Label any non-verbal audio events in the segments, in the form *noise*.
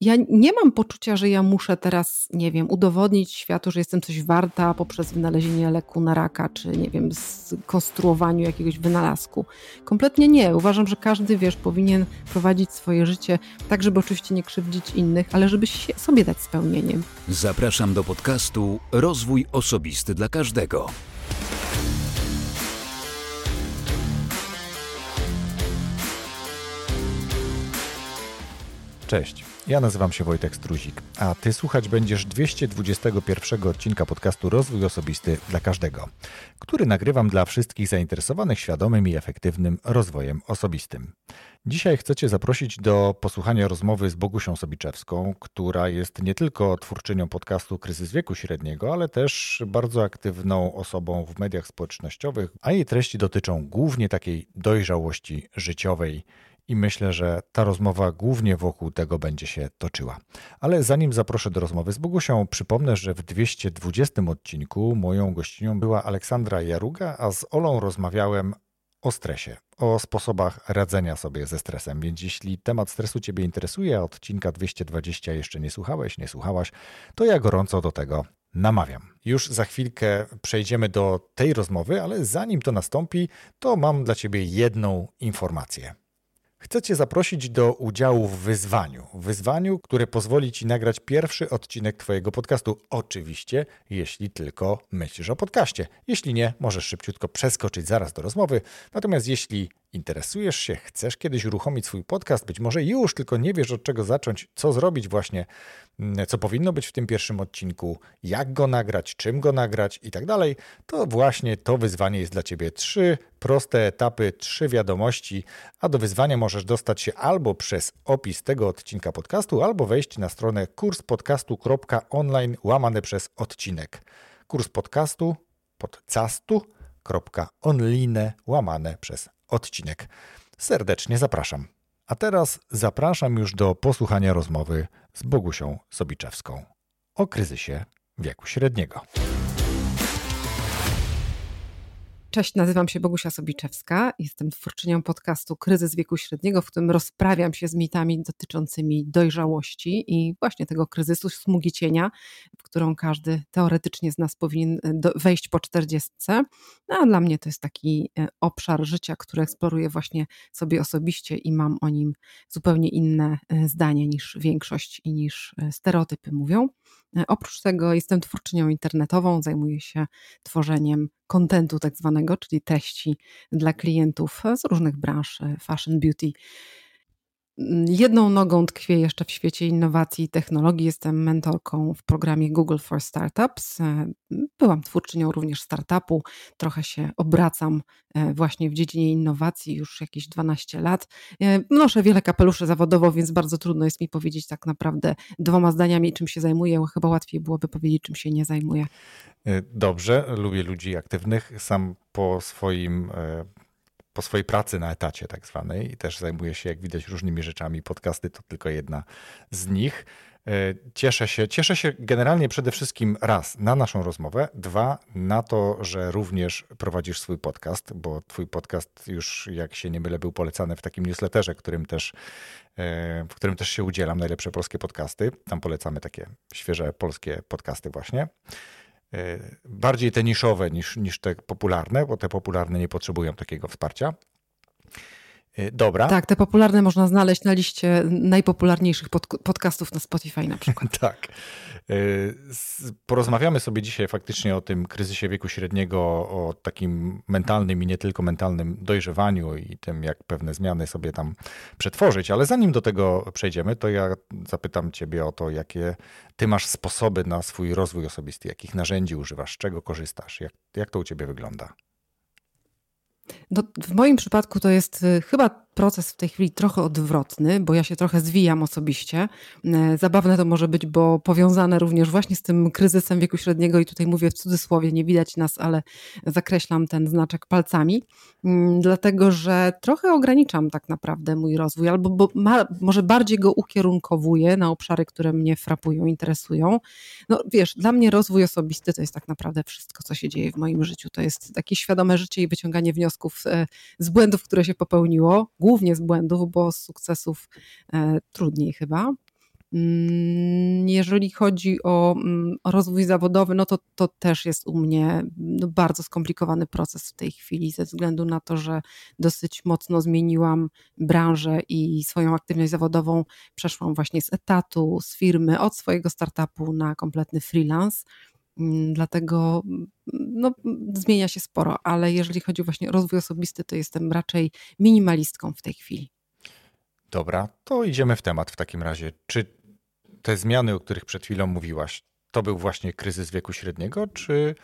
ja nie mam poczucia, że ja muszę teraz, nie wiem, udowodnić światu, że jestem coś warta poprzez wynalezienie leku na raka, czy nie wiem, skonstruowaniu jakiegoś wynalazku. Kompletnie nie. Uważam, że każdy, wiesz, powinien prowadzić swoje życie tak, żeby oczywiście nie krzywdzić innych, ale żeby sobie dać spełnienie. Zapraszam do podcastu Rozwój Osobisty dla Każdego. Cześć. Ja nazywam się Wojtek Struzik, a ty słuchać będziesz 221 odcinka podcastu Rozwój Osobisty dla Każdego, który nagrywam dla wszystkich zainteresowanych świadomym i efektywnym rozwojem osobistym. Dzisiaj chcę Cię zaprosić do posłuchania rozmowy z Bogusią Sobiczewską, która jest nie tylko twórczynią podcastu Kryzys Wieku Średniego, ale też bardzo aktywną osobą w mediach społecznościowych, a jej treści dotyczą głównie takiej dojrzałości życiowej i myślę, że ta rozmowa głównie wokół tego będzie się toczyła. Ale zanim zaproszę do rozmowy z Bogusią, przypomnę, że w 220 odcinku moją gościnią była Aleksandra Jaruga, a z Olą rozmawiałem o stresie, o sposobach radzenia sobie ze stresem. Więc jeśli temat stresu Ciebie interesuje, a odcinka 220 jeszcze nie słuchałeś, nie słuchałaś, to ja gorąco do tego namawiam. Już za chwilkę przejdziemy do tej rozmowy, ale zanim to nastąpi, to mam dla Ciebie jedną informację. Chcę Cię zaprosić do udziału w wyzwaniu. Wyzwaniu, które pozwoli Ci nagrać pierwszy odcinek Twojego podcastu. Oczywiście, jeśli tylko myślisz o podcaście. Jeśli nie, możesz szybciutko przeskoczyć zaraz do rozmowy. Natomiast jeśli interesujesz się, chcesz kiedyś uruchomić swój podcast, być może już, tylko nie wiesz od czego zacząć, co zrobić właśnie, mm, co powinno być w tym pierwszym odcinku, jak go nagrać, czym go nagrać? I tak dalej, to właśnie to wyzwanie jest dla Ciebie. Trzy proste etapy, trzy wiadomości, a do wyzwania możesz dostać się albo przez opis tego odcinka podcastu, albo wejść na stronę kurspodcastu.online łamane przez odcinek. Kurs podcastu podcastu.online łamane przez odcinek. Serdecznie zapraszam. A teraz zapraszam już do posłuchania rozmowy z Bogusią Sobiczewską o kryzysie wieku średniego. Cześć, nazywam się Bogusia Sobiczewska. Jestem twórczynią podcastu Kryzys wieku średniego, w którym rozprawiam się z mitami dotyczącymi dojrzałości i właśnie tego kryzysu smugi cienia, w którą każdy teoretycznie z nas powinien e, wejść po czterdziestce. No, a dla mnie to jest taki e, obszar życia, który eksploruję właśnie sobie osobiście i mam o nim zupełnie inne e, zdanie niż większość i niż stereotypy mówią. Oprócz tego jestem twórczynią internetową, zajmuję się tworzeniem kontentu tak zwanego, czyli treści dla klientów z różnych branż fashion, beauty Jedną nogą tkwię jeszcze w świecie innowacji i technologii. Jestem mentorką w programie Google for Startups. E, byłam twórczynią również startupu. Trochę się obracam e, właśnie w dziedzinie innowacji już jakieś 12 lat. E, noszę wiele kapeluszy zawodowo, więc bardzo trudno jest mi powiedzieć tak naprawdę dwoma zdaniami, czym się zajmuję. Chyba łatwiej byłoby powiedzieć, czym się nie zajmuję. Dobrze, lubię ludzi aktywnych. Sam po swoim po swojej pracy na etacie tak zwanej i też zajmuję się, jak widać, różnymi rzeczami. Podcasty to tylko jedna z nich. E, cieszę się, cieszę się generalnie przede wszystkim raz na naszą rozmowę, dwa na to, że również prowadzisz swój podcast, bo twój podcast już, jak się nie mylę, był polecany w takim newsletterze, którym też, e, w którym też się udzielam, najlepsze polskie podcasty. Tam polecamy takie świeże polskie podcasty właśnie. E, bardziej te niszowe niż, niż te popularne, bo te popularne nie potrzebują takiego wsparcia. E, dobra. Tak, te popularne można znaleźć na liście najpopularniejszych pod, podcastów na Spotify na przykład. *laughs* tak. E, porozmawiamy sobie dzisiaj faktycznie o tym kryzysie wieku średniego, o takim mentalnym i nie tylko mentalnym dojrzewaniu i tym, jak pewne zmiany sobie tam przetworzyć. Ale zanim do tego przejdziemy, to ja zapytam Ciebie o to, jakie Ty masz sposoby na swój rozwój osobisty, jakich narzędzi używasz, czego korzystasz, jak, jak to u Ciebie wygląda? No, w moim przypadku to jest y, chyba proces w tej chwili trochę odwrotny, bo ja się trochę zwijam osobiście. E, zabawne to może być, bo powiązane również właśnie z tym kryzysem wieku średniego i tutaj mówię w cudzysłowie, nie widać nas, ale zakreślam ten znaczek palcami, mm, dlatego że trochę ograniczam tak naprawdę mój rozwój, albo bo ma, może bardziej go ukierunkowuję na obszary, które mnie frapują, interesują. No wiesz, dla mnie rozwój osobisty to jest tak naprawdę wszystko, co się dzieje w moim życiu. To jest takie świadome życie i wyciąganie wniosków e, z błędów, które się popełniło, głównie z błędów, bo z sukcesów e, trudniej chyba. Mm, jeżeli chodzi o, mm, o, rozwój zawodowy, no to to też jest u mnie no bardzo skomplikowany proces w tej chwili, ze względu na to, że dosyć mocno zmieniłam branżę i swoją aktywność zawodową przeszłam właśnie z etatu, z firmy, od swojego startupu na kompletny freelance. Mm, dlatego no, zmienia się sporo, ale jeżeli chodzi właśnie o rozwój osobisty, to jestem raczej minimalistką w tej chwili. Dobra, to idziemy w temat w takim razie. Czy te zmiany, o których przed chwilą mówiłaś, to był właśnie kryzys wieku średniego, czy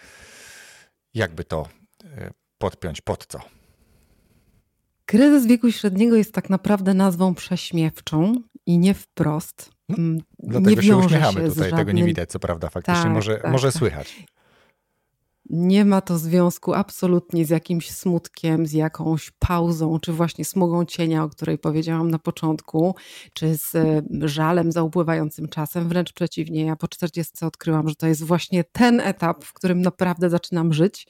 jakby to e, podpiąć pod co? Kryzys wieku średniego jest tak naprawdę nazwą prześmiewczą i nie wprost. No, mm, dlatego nie się uśmiechamy się tutaj, żadnym... tego nie widać, co prawda, faktycznie tak, może, tak, może tak. słychać. Nie ma to związku absolutnie z jakimś smutkiem, z jakąś pauzą, czy właśnie smugą cienia, o której powiedziałam na początku, czy z e, żalem za upływającym czasem. Wręcz przeciwnie, ja po 40 odkryłam, że to jest właśnie ten etap, w którym naprawdę zaczynam żyć.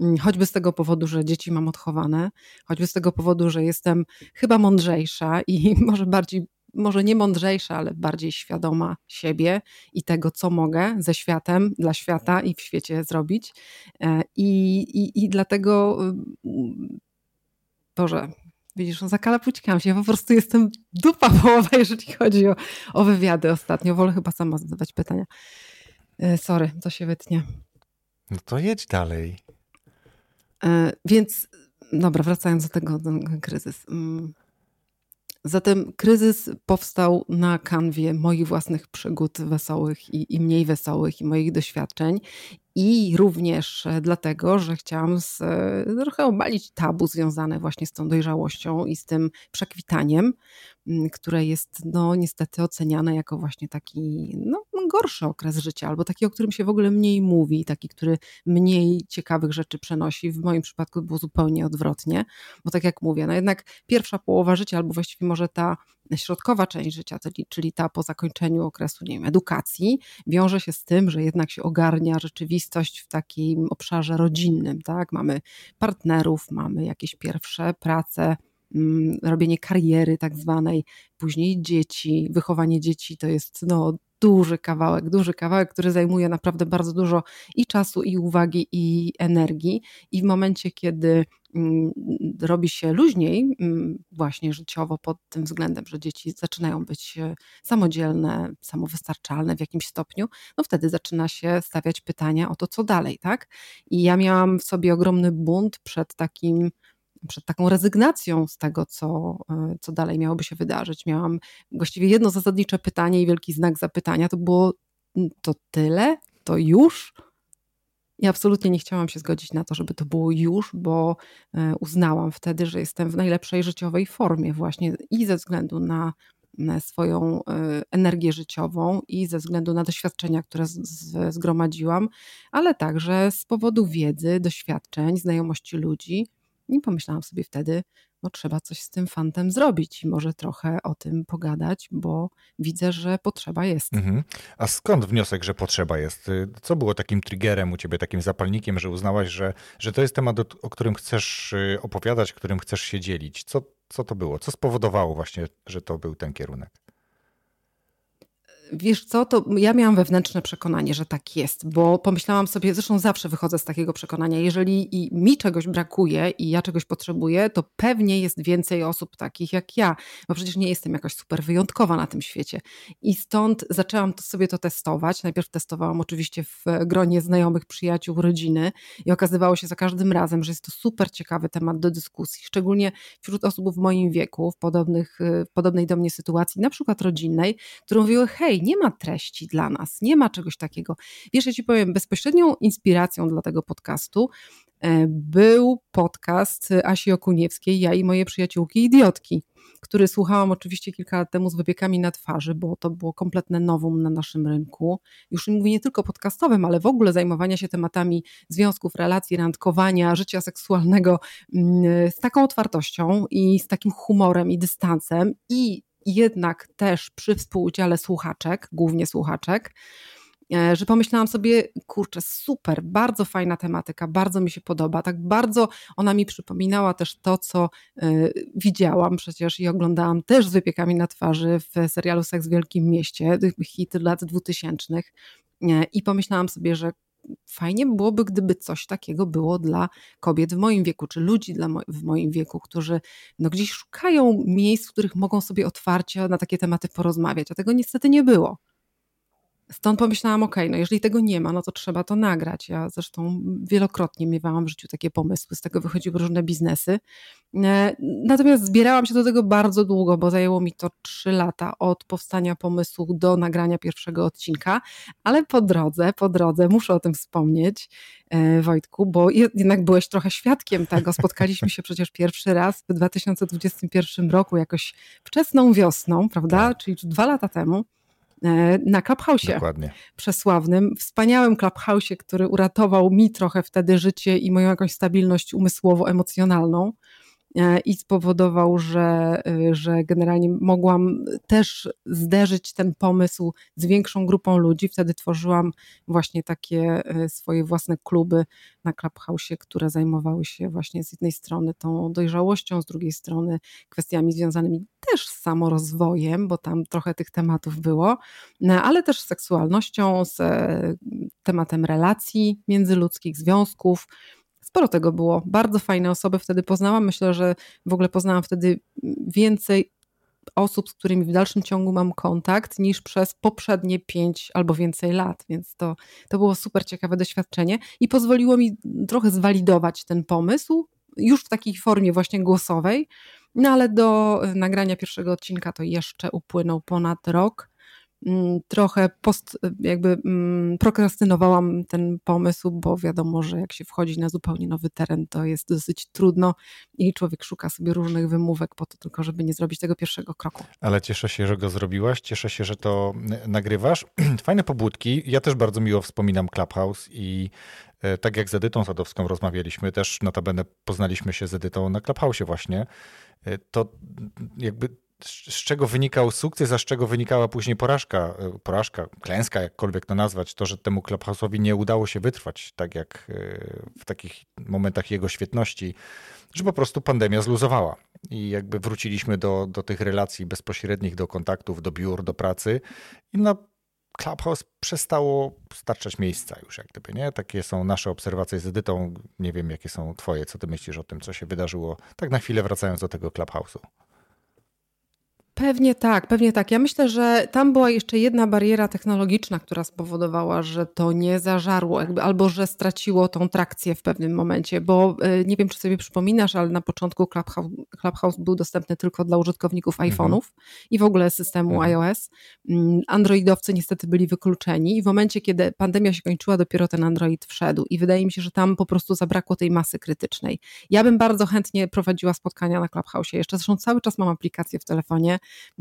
Mm, choćby z tego powodu, że dzieci mam odchowane, choćby z tego powodu, że jestem chyba mądrzejsza i *laughs* może bardziej może nie mądrzejsza, ale bardziej świadoma siebie i tego, co mogę ze światem, dla świata i w świecie zrobić. E, I, i, i dlatego, y, Boże, widzisz, no zakalapućkam się, ja po prostu jestem dupa połowa, jeżeli chodzi o, o wywiady ostatnio. Wolę chyba sama zadawać pytania. E, sorry, to się wytnie. No to jedź dalej. E, więc, dobra, wracając do tego, ten kryzys. Zatem kryzys powstał na kanwie moich własnych przygód wesołych i, i, mniej wesołych i moich doświadczeń. I również dlatego, że chciałam z, trochę obalić tabu związane właśnie z tą dojrzałością i z tym przekwitaniem, które jest no, niestety oceniane jako właśnie taki no, gorszy okres życia, albo taki, o którym się w ogóle mniej mówi, taki, który mniej ciekawych rzeczy przenosi. W moim przypadku było zupełnie odwrotnie, bo tak jak mówię, no jednak pierwsza połowa życia, albo właściwie może ta środkowa część życia, czyli ta po zakończeniu okresu nie wiem, edukacji, wiąże się z tym, że jednak się ogarnia rzeczywistość w takim obszarze rodzinnym. Tak? Mamy partnerów, mamy jakieś pierwsze prace, mm, robienie kariery tak zwanej, później dzieci, wychowanie dzieci to jest no, duży kawałek, duży kawałek, który zajmuje naprawdę bardzo dużo i czasu, i uwagi, i energii. I w momencie, kiedy robi się luźniej, mm, właśnie życiowo pod tym względem, że dzieci zaczynają być e, samodzielne, samowystarczalne w jakimś stopniu, no wtedy zaczyna się stawiać pytania o to, co dalej, tak? I ja miałam w sobie ogromny bunt przed takim przed taką rezygnacją z tego, co, e, co dalej miałoby się wydarzyć. Miałam właściwie jedno zasadnicze pytanie i wielki znak zapytania. To było to tyle? To już? I absolutnie nie chciałam się zgodzić na to, żeby to było już, bo e, uznałam wtedy, że jestem w najlepszej życiowej formie, właśnie i ze względu na swoją e, energię życiową i ze względu na doświadczenia, które zgromadziłam, ale także z powodu wiedzy, doświadczeń, znajomości ludzi i pomyślałam sobie wtedy, no trzeba coś z tym fantem zrobić i może trochę o tym pogadać, bo widzę, że potrzeba jest. Mhm. A skąd wniosek, że potrzeba jest? Co było takim triggerem u ciebie, takim zapalnikiem, że uznałaś, że, że to jest temat, o którym chcesz y, opowiadać, którym chcesz się dzielić? Co, co to było? Co spowodowało właśnie, że to był ten kierunek? Wiesz co, to ja miałam wewnętrzne przekonanie, że tak jest, bo pomyślałam sobie, zresztą zawsze wychodzę z takiego przekonania, jeżeli mi czegoś brakuje i ja czegoś potrzebuję, to pewnie jest więcej osób takich jak ja, bo przecież nie jestem jakoś super wyjątkowa na tym świecie. I stąd zaczęłam to sobie to testować. Najpierw testowałam oczywiście w gronie znajomych, przyjaciół, rodziny i okazywało się za każdym razem, że jest to super ciekawy temat do dyskusji, szczególnie wśród osób w moim wieku, w, podobnych, w podobnej do mnie sytuacji, na przykład rodzinnej, które mówiły, hej, nie ma treści dla nas, nie ma czegoś takiego. Wiesz, ja ci powiem, bezpośrednią inspiracją dla tego podcastu e, był podcast Asi Okuniewskiej, ja i moje przyjaciółki idiotki, który słuchałam oczywiście kilka lat temu z wypiekami na twarzy, bo to było kompletne nowum na naszym rynku. Już mówię nie tylko podcastowym, ale w ogóle zajmowania się tematami związków, relacji, randkowania, życia seksualnego mm, z taką otwartością i z takim humorem i dystansem i jednak też przy współudziale słuchaczek, głównie słuchaczek, e, że pomyślałam sobie, kurczę, super, bardzo fajna tematyka, bardzo mi się podoba, tak bardzo ona mi przypominała też to, co y, widziałam przecież i oglądałam też z wypiekami na twarzy w serialu Seks w Wielkim Mieście, hit lat dwutysięcznych i pomyślałam sobie, że fajnie byłoby, gdyby coś takiego było dla kobiet w moim wieku, czy ludzi mo w moim wieku, którzy no, gdzieś szukają miejsc, w których mogą sobie otwarcie na takie tematy porozmawiać, a tego niestety nie było. Stąd pomyślałam, ok, no jeżeli tego nie ma, no to trzeba to nagrać. Ja zresztą wielokrotnie miewałam w życiu takie pomysły, z tego wychodziły różne biznesy. E, natomiast zbierałam się do tego bardzo długo, bo zajęło mi to trzy lata od powstania pomysłu do nagrania pierwszego odcinka, ale po drodze, po drodze, muszę o tym wspomnieć, e, Wojtku, bo jednak byłeś trochę świadkiem tego. Spotkaliśmy się przecież pierwszy raz w 2021 roku, jakoś wczesną wiosną, prawda? Tak. Czyli dwa lata temu. E, na Clubhouse. Dokładnie. Przesławnym, wspaniałym Clubhouse, który uratował mi trochę wtedy życie i moją jakąś stabilność umysłowo-emocjonalną. E, i spowodował, że, e, że generalnie mogłam też zderzyć ten pomysł z większą grupą ludzi. Wtedy tworzyłam właśnie takie e, swoje własne kluby na Clubhouse, które zajmowały się właśnie z jednej strony tą dojrzałością, z drugiej strony kwestiami związanymi też z samorozwojem, bo tam trochę tych tematów było, ale też z seksualnością, z tematem relacji międzyludzkich, związków sporo tego było. Bardzo fajne osoby wtedy poznałam. Myślę, że w ogóle poznałam wtedy więcej osób, z którymi w dalszym ciągu mam kontakt, niż przez poprzednie pięć albo więcej lat, więc to, to było super ciekawe doświadczenie i pozwoliło mi trochę zwalidować ten pomysł, już w takiej formie właśnie głosowej, no ale do nagrania pierwszego odcinka to jeszcze upłynął ponad rok. Mm, trochę post, jakby mm, prokrastynowałam ten pomysł, bo wiadomo, że jak się wchodzi na zupełnie nowy teren, to jest dosyć trudno i człowiek szuka sobie różnych wymówek po to tylko, żeby nie zrobić tego pierwszego kroku. Ale cieszę się, że go zrobiłaś, cieszę się, że to nagrywasz. *clears throat* Fajne pobudki. Ja też bardzo miło wspominam Clubhouse i e, tak jak z Edytą Sadowską rozmawialiśmy, też notabene poznaliśmy się z Edytą na Clubhouse właśnie, e, to jakby z czego wynikał sukces, a z czego wynikała później porażka, e, porażka, klęska, jakkolwiek to nazwać, to, że temu Clubhouse'owi nie udało się wytrwać, tak jak e, w takich momentach jego świetności, że po prostu pandemia zluzowała. I jakby wróciliśmy do, do tych relacji bezpośrednich, do kontaktów, do biur, do pracy. I na Clubhouse przestało starczać miejsca już jak gdyby, nie? Takie są nasze obserwacje z Edytą, nie wiem jakie są twoje, co ty myślisz o tym, co się wydarzyło, tak na chwilę wracając do tego Clubhouse'u. Pewnie tak, pewnie tak. Ja myślę, że tam była jeszcze jedna bariera technologiczna, która spowodowała, że to nie zażarło, jakby, albo że straciło tą trakcję w pewnym momencie, bo e, nie wiem, czy sobie przypominasz, ale na początku Clubhouse, Clubhouse był dostępny tylko dla użytkowników mhm. iPhone'ów i w ogóle systemu mhm. iOS. Mm, Androidowcy niestety byli wykluczeni i w momencie, kiedy pandemia się kończyła, dopiero ten Android wszedł i wydaje mi się, że tam po prostu zabrakło tej masy krytycznej. Ja bym bardzo chętnie prowadziła spotkania na Clubhouse. Jeszcze zresztą cały czas mam aplikację w telefonie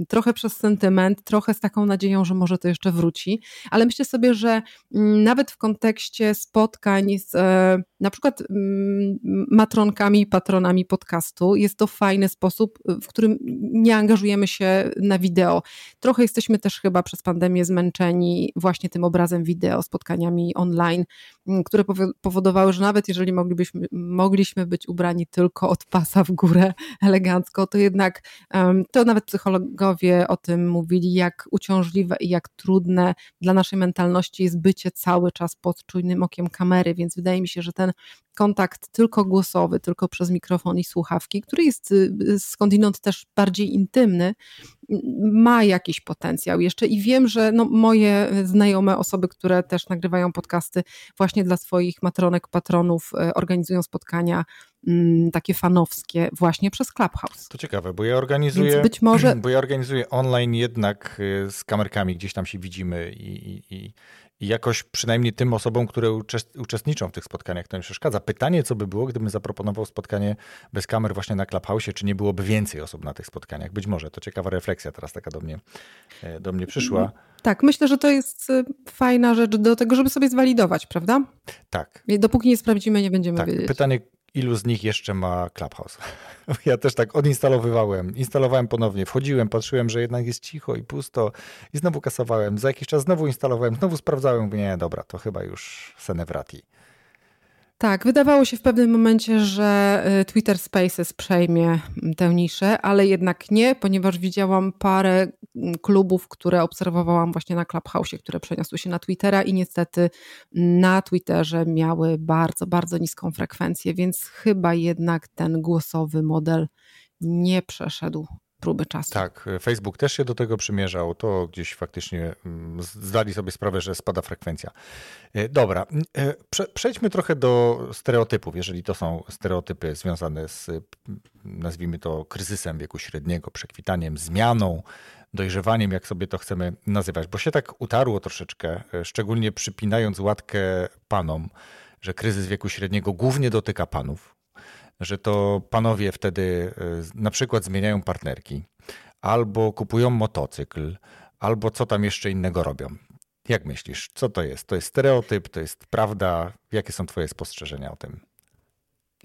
trochę przez sentyment, trochę z taką nadzieją, że może to jeszcze wróci, ale myślę sobie, że mm, nawet w kontekście spotkań z e, na przykład mm, matronkami i patronami podcastu jest to fajny sposób, w którym nie angażujemy się na wideo. Trochę jesteśmy też chyba przez pandemię zmęczeni właśnie tym obrazem wideo, spotkaniami online, mm, które powodowały, że nawet jeżeli moglibyśmy, mogliśmy być ubrani tylko od pasa w górę elegancko, to jednak to nawet psychologowie o tym mówili, jak uciążliwe i jak trudne dla naszej mentalności jest bycie cały czas pod czujnym okiem kamery, więc wydaje mi się, że ten kontakt tylko głosowy, tylko przez mikrofon i słuchawki, który jest y, skądinąd też bardziej intymny, ma jakiś potencjał jeszcze i wiem, że no, moje znajome osoby, które też nagrywają podcasty właśnie dla swoich matronek, patronów, y, organizują spotkania mm, takie fanowskie właśnie przez Clubhouse. To ciekawe, bo ja organizuję, Więc być może... *clears throat* bo ja organizuję online jednak y, z kamerkami, gdzieś tam się widzimy i, i, i i jakoś przynajmniej tym osobom, które uczestniczą w tych spotkaniach, to nie przeszkadza. Pytanie, co by było, gdybym zaproponował spotkanie bez kamer właśnie na Clubhouse, czy nie byłoby więcej osób na tych spotkaniach? Być może, to ciekawa refleksja teraz taka do mnie, e, do mnie przyszła. Tak, myślę, że to jest e, fajna rzecz do tego, żeby sobie zwalidować, prawda? Tak. Dopóki nie sprawdzimy, nie będziemy tak. wiedzieć. Pytanie, ilu z nich jeszcze ma Clubhouse. *laughs* Ja też tak odinstalowywałem, instalowałem ponownie, wchodziłem, patrzyłem, że jednak jest cicho i pusto i znowu kasowałem. Za jakiś czas znowu instalowałem, znowu sprawdzałem, nie, dobra, to chyba już Senevrati. Tak, wydawało się w pewnym momencie, że y, Twitter Spaces przejmie tę niszę, ale jednak nie, ponieważ widziałam parę klubów, które obserwowałam właśnie na Clubhouse, które przeniosły się na Twittera i niestety na Twitterze miały bardzo, bardzo niską frekwencję, więc chyba jednak ten głosowy model nie przeszedł próby czasu. Tak, Facebook też się do tego przymierzał, to gdzieś faktycznie mm, zdali sobie sprawę, że spada frekwencja. E, dobra, e, przejdźmy trochę do stereotypów, jeżeli to są stereotypy związane z, nazwijmy to, kryzysem wieku średniego, przekwitaniem, zmianą, dojrzewaniem, jak sobie to chcemy nazywać, bo się tak utarło troszeczkę, e, szczególnie przypinając łatkę panom, że kryzys wieku średniego głównie dotyka panów, że to panowie wtedy e, na przykład zmieniają partnerki, albo kupują motocykl, albo co tam jeszcze innego robią. Jak myślisz, co to jest? To jest stereotyp, to jest prawda? Jakie są Twoje spostrzeżenia o tym?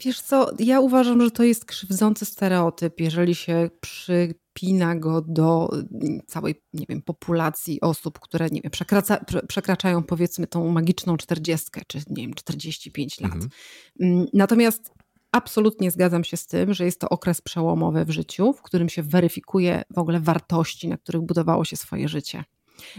Wiesz co, ja uważam, że to jest krzywdzący stereotyp, jeżeli się przypina go do mm, całej, nie wiem, populacji osób, które, nie wiem, przekracza, przekraczają powiedzmy tą magiczną czterdziestkę, czy nie wiem, 45 lat. Mhm. Mm, natomiast absolutnie zgadzam się z tym, że jest to okres przełomowy w życiu, w którym się weryfikuje w ogóle wartości, na których budowało się swoje życie.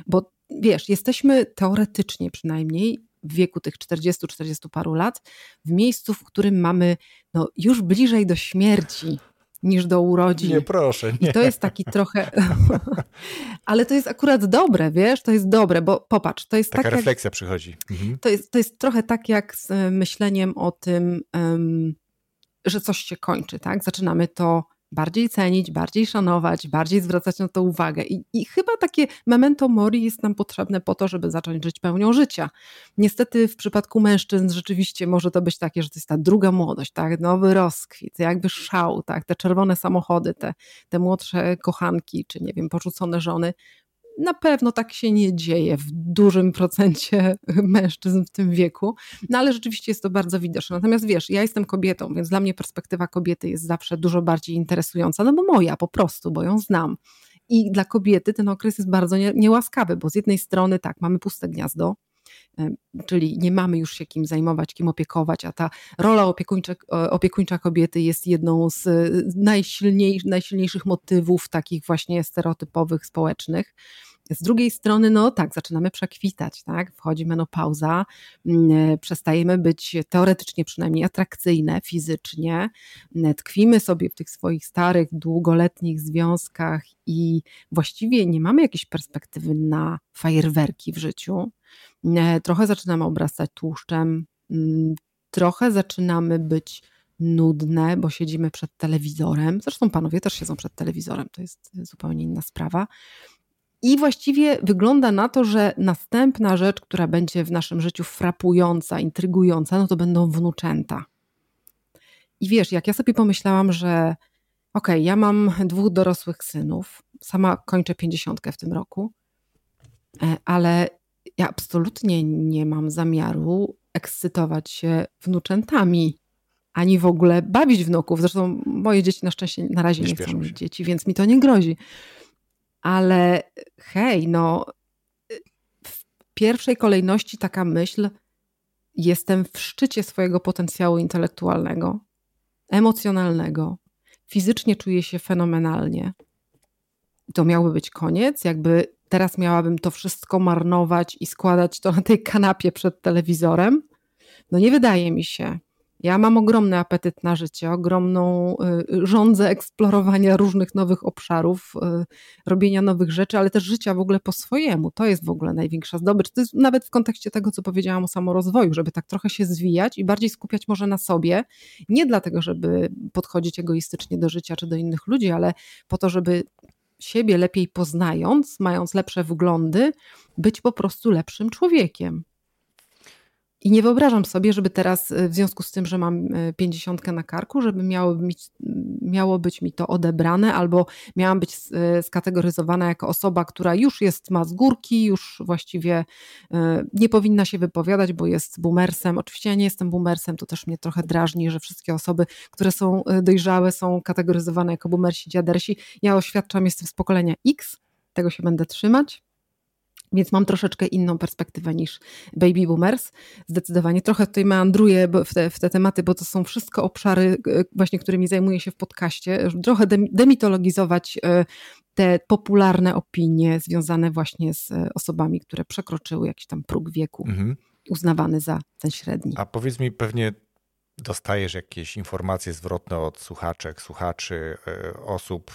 Bo wiesz, jesteśmy teoretycznie przynajmniej w wieku tych 40-40 paru lat w miejscu, w którym mamy no, już bliżej do śmierci niż do urodzin. Nie, proszę. Nie. I to jest taki trochę. *laughs* Ale to jest akurat dobre, wiesz? To jest dobre, bo popatrz, to jest Taka tak. refleksja jak... przychodzi. Mhm. To, jest, to jest trochę tak jak z myśleniem o tym. Um, że coś się kończy, tak? Zaczynamy to bardziej cenić, bardziej szanować, bardziej zwracać na to uwagę. I, I, chyba takie memento mori jest nam potrzebne po to, żeby zacząć żyć pełnią życia. Niestety w przypadku mężczyzn rzeczywiście może to być takie, że to jest ta druga młodość, tak? nowy rozkwit, jakby szał, tak? te czerwone samochody, te, te młodsze kochanki, czy nie wiem, porzucone żony na pewno tak się nie dzieje w dużym procencie *laughs* mężczyzn w tym wieku, no ale rzeczywiście jest to bardzo widoczne. Natomiast wiesz, ja jestem kobietą, więc dla mnie perspektywa kobiety jest zawsze dużo bardziej interesująca, no bo moja po prostu, bo ją znam. I dla kobiety ten okres jest bardzo niełaskawy, bo z jednej strony tak, mamy puste gniazdo, czyli nie mamy już się kim zajmować, kim opiekować, a ta rola opiekuńcza, opiekuńcza kobiety jest jedną z najsilniej, najsilniejszych motywów takich właśnie stereotypowych, społecznych. Z drugiej strony, no tak, zaczynamy przekwitać, tak? Wchodzi menopauza, mm, przestajemy być teoretycznie przynajmniej atrakcyjne fizycznie, mm, tkwimy sobie w tych swoich starych, długoletnich związkach i właściwie nie mamy jakiejś perspektywy na fajerwerki w życiu. Mm, trochę zaczynamy obrastać tłuszczem, trochę zaczynamy być nudne, bo siedzimy przed telewizorem. Zresztą panowie też siedzą przed telewizorem, to jest zupełnie inna sprawa. I właściwie wygląda na to, że następna rzecz, która będzie w naszym życiu frapująca, intrygująca, no to będą wnuczęta. I wiesz, jak ja sobie pomyślałam, że okej, okay, ja mam dwóch dorosłych synów, sama kończę pięćdziesiątkę w tym roku, e, ale ja absolutnie nie mam zamiaru ekscytować się wnuczętami, ani w ogóle bawić wnuków. Zresztą moje dzieci na szczęście na razie nie, nie chcą mieć dzieci, więc mi to nie grozi ale hej, no w pierwszej kolejności taka myśl, jestem w szczycie swojego potencjału intelektualnego, emocjonalnego, fizycznie czuję się fenomenalnie. To miałby być koniec, jakby teraz miałabym to wszystko marnować i składać to na tej kanapie przed telewizorem. No nie wydaje mi się. Ja mam ogromny apetyt na życie, ogromną y, rządzę eksplorowania różnych nowych obszarów, y, robienia nowych rzeczy, ale też życia w ogóle po swojemu. To jest w ogóle największa zdobycz. To jest nawet w kontekście tego, co powiedziałam o samorozwoju, żeby tak trochę się zwijać i bardziej skupiać może na sobie. Nie dlatego, żeby podchodzić egoistycznie do życia czy do innych ludzi, ale po to, żeby siebie lepiej poznając, mając lepsze wglądy, być po prostu lepszym człowiekiem. I nie wyobrażam sobie, żeby teraz w związku z tym, że mam pięćdziesiątkę na karku, żeby miało miało być mi to odebrane albo miałam być skategoryzowana jako osoba, która już jest, ma z górki, już właściwie nie powinna się wypowiadać, bo jest boomersem. Oczywiście ja nie jestem boomersem, to też mnie trochę drażni, że wszystkie osoby, które są dojrzałe są kategoryzowane jako boomersi, dziadersi. Ja oświadczam, jestem z pokolenia X, tego się będę trzymać. Więc mam troszeczkę inną perspektywę niż baby boomers. Zdecydowanie trochę tutaj meandruję w te, w te tematy, bo to są wszystko obszary, e, właśnie którymi zajmuję się w podcaście. Trochę demitologizować e, te popularne opinie związane właśnie z e, osobami, które przekroczyły jakiś tam próg wieku mhm. uznawany za ten średni. A powiedz mi, pewnie dostajesz jakieś informacje zwrotne od słuchaczek, słuchaczy, osób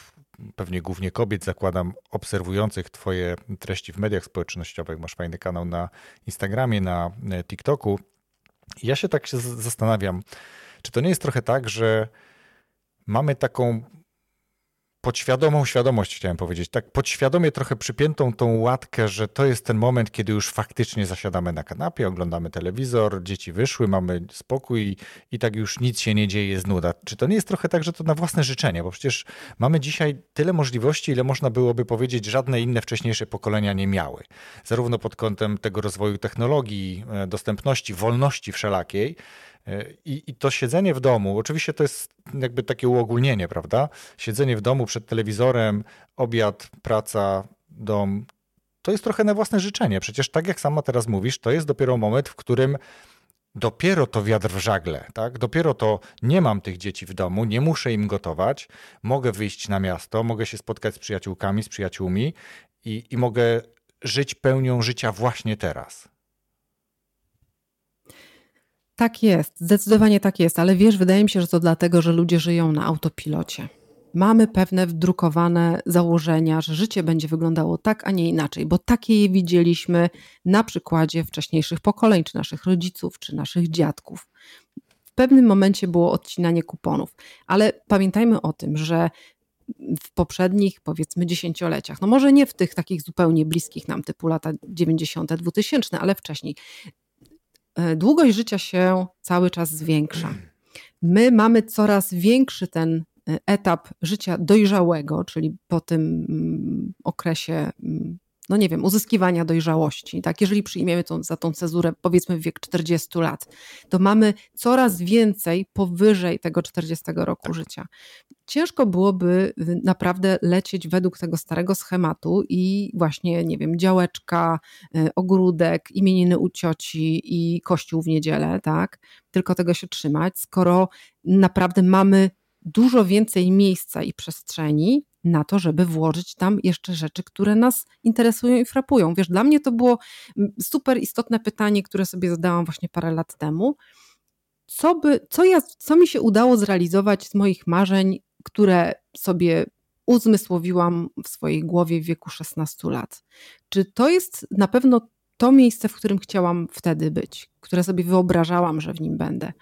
pewnie głównie kobiet, zakładam, obserwujących Twoje treści w mediach społecznościowych. Masz fajny kanał na Instagramie, na e, TikToku. Ja się tak się zastanawiam, czy to nie jest trochę tak, że mamy taką podświadomą świadomość, chciałem powiedzieć, tak podświadomie trochę przypiętą tą łatkę, że to jest ten moment, kiedy już faktycznie zasiadamy na kanapie, oglądamy telewizor, dzieci wyszły, mamy spokój i tak już nic się nie dzieje, jest nuda. Czy to nie jest trochę tak, że to na własne życzenie? Bo przecież mamy dzisiaj tyle możliwości, ile można byłoby powiedzieć, żadne inne wcześniejsze pokolenia nie miały. Zarówno pod kątem tego rozwoju technologii, e, dostępności, wolności wszelakiej, i, I to siedzenie w domu, oczywiście to jest jakby takie uogólnienie, prawda? Siedzenie w domu przed telewizorem, obiad, praca, dom, to jest trochę na własne życzenie. Przecież tak jak sama teraz mówisz, to jest dopiero moment, w którym dopiero to wiatr w żagle, tak? Dopiero to nie mam tych dzieci w domu, nie muszę im gotować, mogę wyjść na miasto, mogę się spotkać z przyjaciółkami, z przyjaciółmi i, i mogę żyć pełnią życia właśnie teraz. Tak jest, zdecydowanie tak jest, ale wiesz, wydaje mi się, że to dlatego, że ludzie żyją na autopilocie. Mamy pewne wdrukowane założenia, że życie będzie wyglądało tak, a nie inaczej, bo takie je widzieliśmy na przykładzie wcześniejszych pokoleń, czy naszych rodziców, czy naszych dziadków. W pewnym momencie było odcinanie kuponów, ale pamiętajmy o tym, że w poprzednich, powiedzmy, dziesięcioleciach, no może nie w tych takich zupełnie bliskich nam, typu lata 90., 2000, ale wcześniej, długość życia się cały czas zwiększa. My mamy coraz większy ten e, etap życia dojrzałego, czyli po tym mm, okresie mm, no nie wiem, uzyskiwania dojrzałości, tak, jeżeli przyjmiemy to, za tą cezurę powiedzmy w wiek 40 lat, to mamy coraz więcej powyżej tego 40 roku tak. życia. Ciężko byłoby y, naprawdę lecieć według tego starego schematu i właśnie, nie wiem, działeczka, y, ogródek, imieniny u cioci i kościół w niedzielę, tak, tylko tego się trzymać, skoro naprawdę mamy dużo więcej miejsca i przestrzeni na to, żeby włożyć tam jeszcze rzeczy, które nas interesują i frapują. Wiesz, dla mnie to było mm, super istotne pytanie, które sobie zadałam właśnie parę lat temu. Co, by, co, ja, co mi się udało zrealizować z moich marzeń, które sobie uzmysłowiłam w swojej głowie w wieku 16 lat? Czy to jest na pewno to miejsce, w którym chciałam wtedy być, które sobie wyobrażałam, że w nim będę?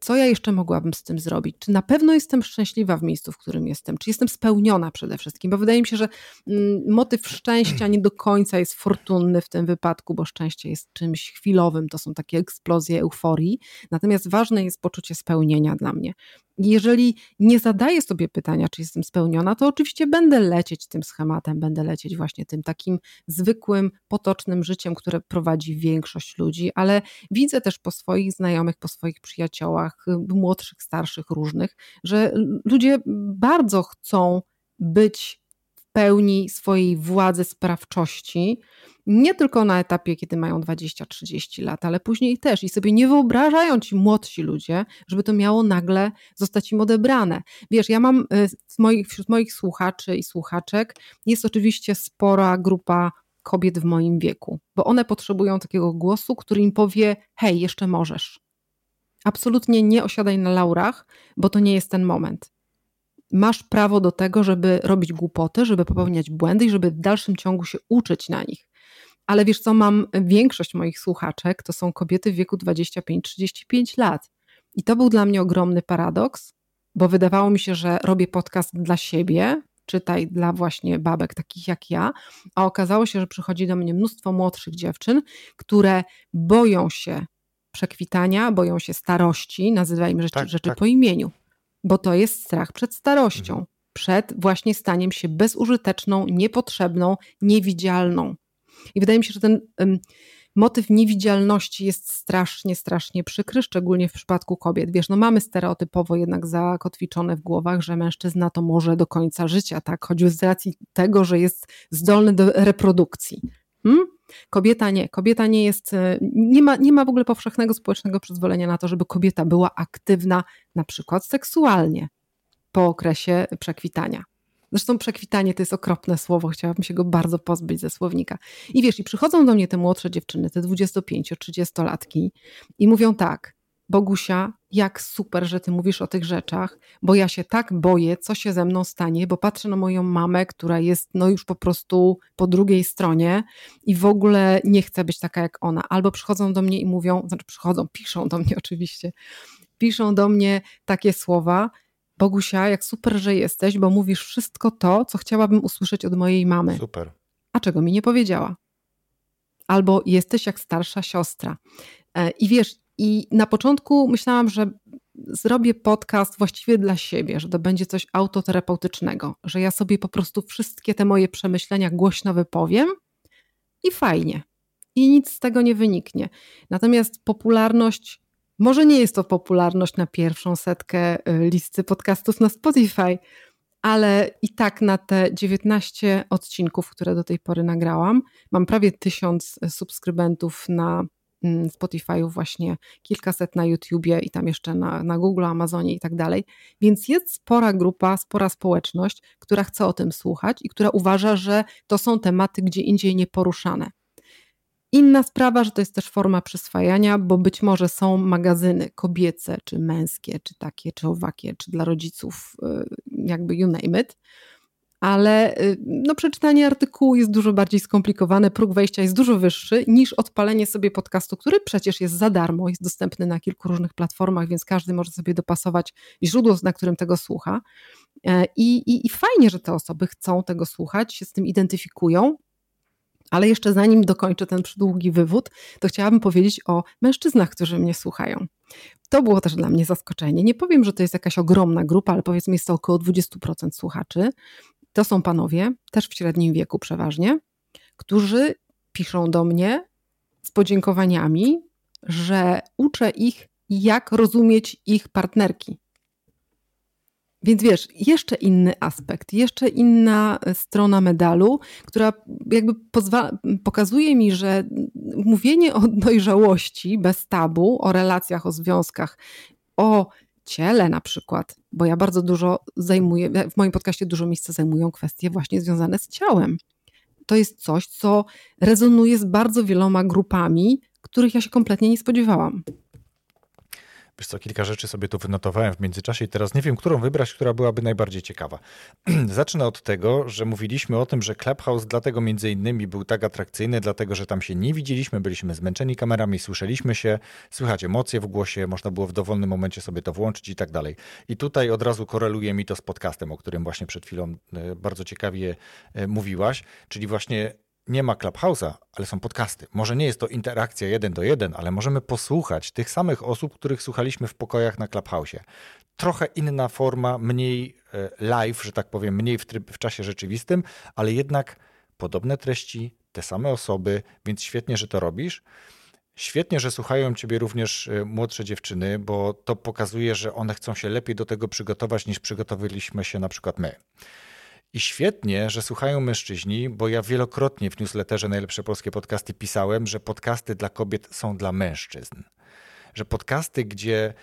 Co ja jeszcze mogłabym z tym zrobić? Czy na pewno jestem szczęśliwa w miejscu, w którym jestem? Czy jestem spełniona przede wszystkim? Bo wydaje mi się, że mm, motyw szczęścia nie do końca jest fortunny w tym wypadku, bo szczęście jest czymś chwilowym, to są takie eksplozje euforii. Natomiast ważne jest poczucie spełnienia dla mnie. Jeżeli nie zadaję sobie pytania, czy jestem spełniona, to oczywiście będę lecieć tym schematem, będę lecieć właśnie tym takim zwykłym, potocznym życiem, które prowadzi większość ludzi, ale widzę też po swoich znajomych, po swoich przyjaciołach, młodszych, starszych, różnych, że ludzie bardzo chcą być pełni swojej władzy sprawczości, nie tylko na etapie, kiedy mają 20-30 lat, ale później też i sobie nie wyobrażają ci młodsi ludzie, żeby to miało nagle zostać im odebrane. Wiesz, ja mam y, moich, wśród moich słuchaczy i słuchaczek jest oczywiście spora grupa kobiet w moim wieku, bo one potrzebują takiego głosu, który im powie: hej, jeszcze możesz. Absolutnie nie osiadaj na laurach, bo to nie jest ten moment. Masz prawo do tego, żeby robić głupoty, żeby popełniać błędy i żeby w dalszym ciągu się uczyć na nich. Ale wiesz co, mam większość moich słuchaczek to są kobiety w wieku 25-35 lat. I to był dla mnie ogromny paradoks, bo wydawało mi się, że robię podcast dla siebie, czytaj dla właśnie babek takich jak ja, a okazało się, że przychodzi do mnie mnóstwo młodszych dziewczyn, które boją się przekwitania, boją się starości, nazywajmy rzeczy, Tak, rzeczy tak. po imieniu, bo to jest strach przed starością, Mhm. przed właśnie staniem się bezużyteczną, niepotrzebną, niewidzialną. I wydaje mi się, że ten em, motyw niewidzialności jest strasznie, strasznie przykry, szczególnie w przypadku kobiet. Wiesz, no mamy stereotypowo jednak zakotwiczone w głowach, że mężczyzna to może do końca życia, tak? Choćby z racji tego, że jest zdolny do reprodukcji. Hmm? Kobieta nie. Kobieta nie jest, e, nie ma, nie ma w ogóle powszechnego społecznego przyzwolenia na to, żeby kobieta była aktywna na przykład seksualnie po okresie przekwitania. Zresztą przekwitanie to jest okropne słowo, chciałabym się go bardzo pozbyć ze słownika. I wiesz, i przychodzą do mnie te młodsze dziewczyny, te 25-30-latki i mówią tak, Bogusia, jak super, że ty mówisz o tych rzeczach, bo ja się tak boję, co się ze mną stanie, bo patrzę na moją mamę, która jest no już po prostu po drugiej stronie i w ogóle nie chcę być taka jak ona. Albo przychodzą do mnie i mówią, znaczy przychodzą, piszą do mnie oczywiście, piszą do mnie takie słowa, Bogusia, jak super, że jesteś, bo mówisz wszystko to, co chciałabym usłyszeć od mojej mamy. Super. A czego mi nie powiedziała? Albo jesteś jak starsza siostra. E, I wiesz, i na początku myślałam, że zrobię podcast właściwie dla siebie, że to będzie coś autoterapeutycznego, że ja sobie po prostu wszystkie te moje przemyślenia głośno wypowiem i fajnie. I nic z tego nie wyniknie. Natomiast popularność, może nie jest to popularność na pierwszą setkę y, listy podcastów na Spotify, ale i tak na te 19 odcinków, które do tej pory nagrałam, mam prawie tysiąc subskrybentów na Spotify'u, właśnie kilkaset na YouTubie i tam jeszcze na, na Google, Amazonie i tak dalej. Więc jest spora grupa, spora społeczność, która chce o tym słuchać i która uważa, że to są tematy gdzie indziej nieporuszane. Inna sprawa, że to jest też forma przyswajania, bo być może są magazyny kobiece, czy męskie, czy takie, czy owakie, czy dla rodziców, y, jakby you name it. Ale y, no, przeczytanie artykułu jest dużo bardziej skomplikowane, próg wejścia jest dużo wyższy niż odpalenie sobie podcastu, który przecież jest za darmo, jest dostępny na kilku różnych platformach, więc każdy może sobie dopasować źródło, na którym tego słucha. E, I, i, I fajnie, że te osoby chcą tego słuchać, się z tym identyfikują, ale jeszcze zanim dokończę ten przydługi wywód, to chciałabym powiedzieć o mężczyznach, którzy mnie słuchają. To było też dla mnie zaskoczenie. Nie powiem, że to jest jakaś ogromna grupa, ale powiedzmy jest to około 20% słuchaczy. To są panowie, też w średnim wieku przeważnie, którzy piszą do mnie z podziękowaniami, że uczę ich, jak rozumieć ich partnerki. Więc wiesz, jeszcze inny aspekt, jeszcze inna strona medalu, która jakby pozwala, pokazuje mi, że mówienie o dojrzałości bez tabu, o relacjach, o związkach, o ciele na przykład, bo ja bardzo dużo zajmuję, w moim podcaście dużo miejsca zajmują kwestie właśnie związane z ciałem. To jest coś, co rezonuje z bardzo wieloma grupami, których ja się kompletnie nie spodziewałam. Wiesz co, kilka rzeczy sobie tu wynotowałem w międzyczasie i teraz nie wiem, którą wybrać, która byłaby najbardziej ciekawa. *clears throat* Zacznę od tego, że mówiliśmy o tym, że Clubhouse dlatego między innymi był tak atrakcyjny, dlatego że tam się nie widzieliśmy, byliśmy zmęczeni kamerami, słyszeliśmy się, słychać emocje w głosie, można było w dowolnym momencie sobie to włączyć i tak dalej. I tutaj od razu koreluje mi to z podcastem, o którym właśnie przed chwilą e, bardzo ciekawie e, mówiłaś, czyli właśnie nie ma Clubhouse'a, ale są podcasty. Może nie jest to interakcja jeden do jeden, ale możemy posłuchać tych samych osób, których słuchaliśmy w pokojach na Clubhouse'ie. Trochę inna forma, mniej e, live, że tak powiem, mniej w, tryb, w czasie rzeczywistym, ale jednak podobne treści, te same osoby, więc świetnie, że to robisz. Świetnie, że słuchają Ciebie również e, młodsze dziewczyny, bo to pokazuje, że one chcą się lepiej do tego przygotować niż przygotowaliśmy się na przykład my. I świetnie, że słuchają mężczyźni, bo ja wielokrotnie w newsletterze Najlepsze Polskie Podcasty pisałem, że podcasty dla kobiet są dla mężczyzn. Że podcasty, gdzie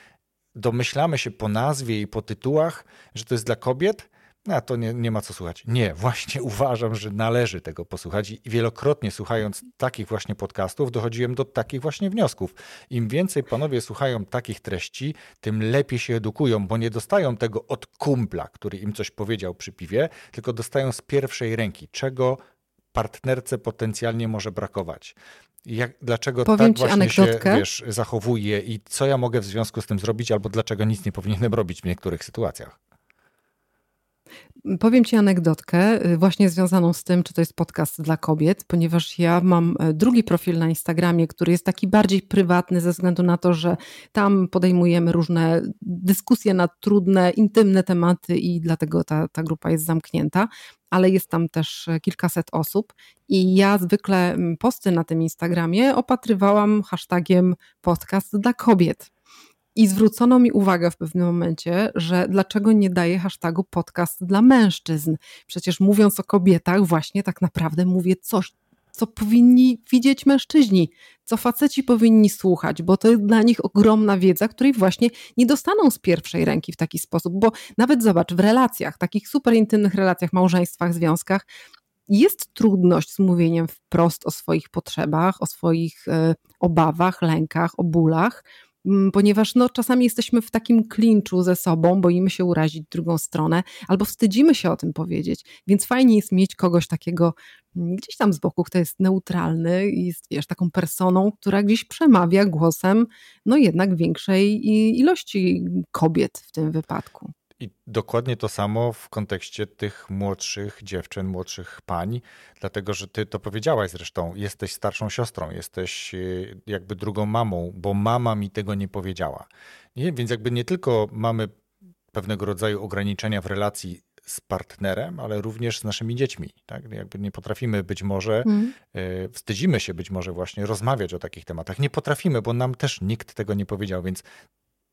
domyślamy się po nazwie i po tytułach, że to jest dla kobiet, a to nie, nie ma co słuchać. Nie, właśnie *laughs* uważam, że należy tego posłuchać i wielokrotnie słuchając takich właśnie podcastów dochodziłem do takich właśnie wniosków. Im więcej panowie słuchają takich treści, tym lepiej się edukują, bo nie dostają tego od kumpla, który im coś powiedział przy piwie, tylko dostają z pierwszej ręki, czego partnerce potencjalnie może brakować. Jak, dlaczego Powiem tak właśnie anegdotkę. się wiesz, zachowuje i co ja mogę w związku z tym zrobić, albo dlaczego nic nie powinienem robić w niektórych sytuacjach. Powiem Ci anegdotkę, y, właśnie związaną z tym, czy to jest podcast dla kobiet, ponieważ ja mam e, drugi profil na Instagramie, który jest taki bardziej prywatny, ze względu na to, że tam podejmujemy różne dyskusje na trudne, intymne tematy i dlatego ta, ta grupa jest zamknięta. Ale jest tam też e, kilkaset osób, i ja zwykle posty na tym Instagramie opatrywałam hashtagiem podcast dla kobiet. I zwrócono mi uwagę w pewnym momencie, że dlaczego nie daję hashtagu podcast dla mężczyzn. Przecież mówiąc o kobietach, właśnie tak naprawdę mówię coś, co powinni widzieć mężczyźni, co faceci powinni słuchać, bo to jest dla nich ogromna wiedza, której właśnie nie dostaną z pierwszej ręki w taki sposób. Bo nawet zobacz, w relacjach, takich super intymnych relacjach, małżeństwach, związkach, jest trudność z mówieniem wprost o swoich potrzebach, o swoich e, obawach, lękach, o bólach ponieważ no, czasami jesteśmy w takim klinczu ze sobą, boimy się urazić drugą stronę, albo wstydzimy się o tym powiedzieć. Więc fajnie jest mieć kogoś takiego gdzieś tam z boku, kto jest neutralny i jest, wiesz, taką personą, która gdzieś przemawia głosem, no jednak większej ilości kobiet w tym wypadku. I dokładnie to samo w kontekście tych młodszych dziewczyn, młodszych pań, dlatego że ty to powiedziałaś zresztą, jesteś starszą siostrą, jesteś y, jakby drugą mamą, bo mama mi tego nie powiedziała. Nie? Więc jakby nie tylko mamy pewnego rodzaju ograniczenia w relacji z partnerem, ale również z naszymi dziećmi. Tak? Jakby nie potrafimy być może, mm. wstydzimy się być może właśnie rozmawiać o takich tematach. Nie potrafimy, bo nam też nikt tego nie powiedział, więc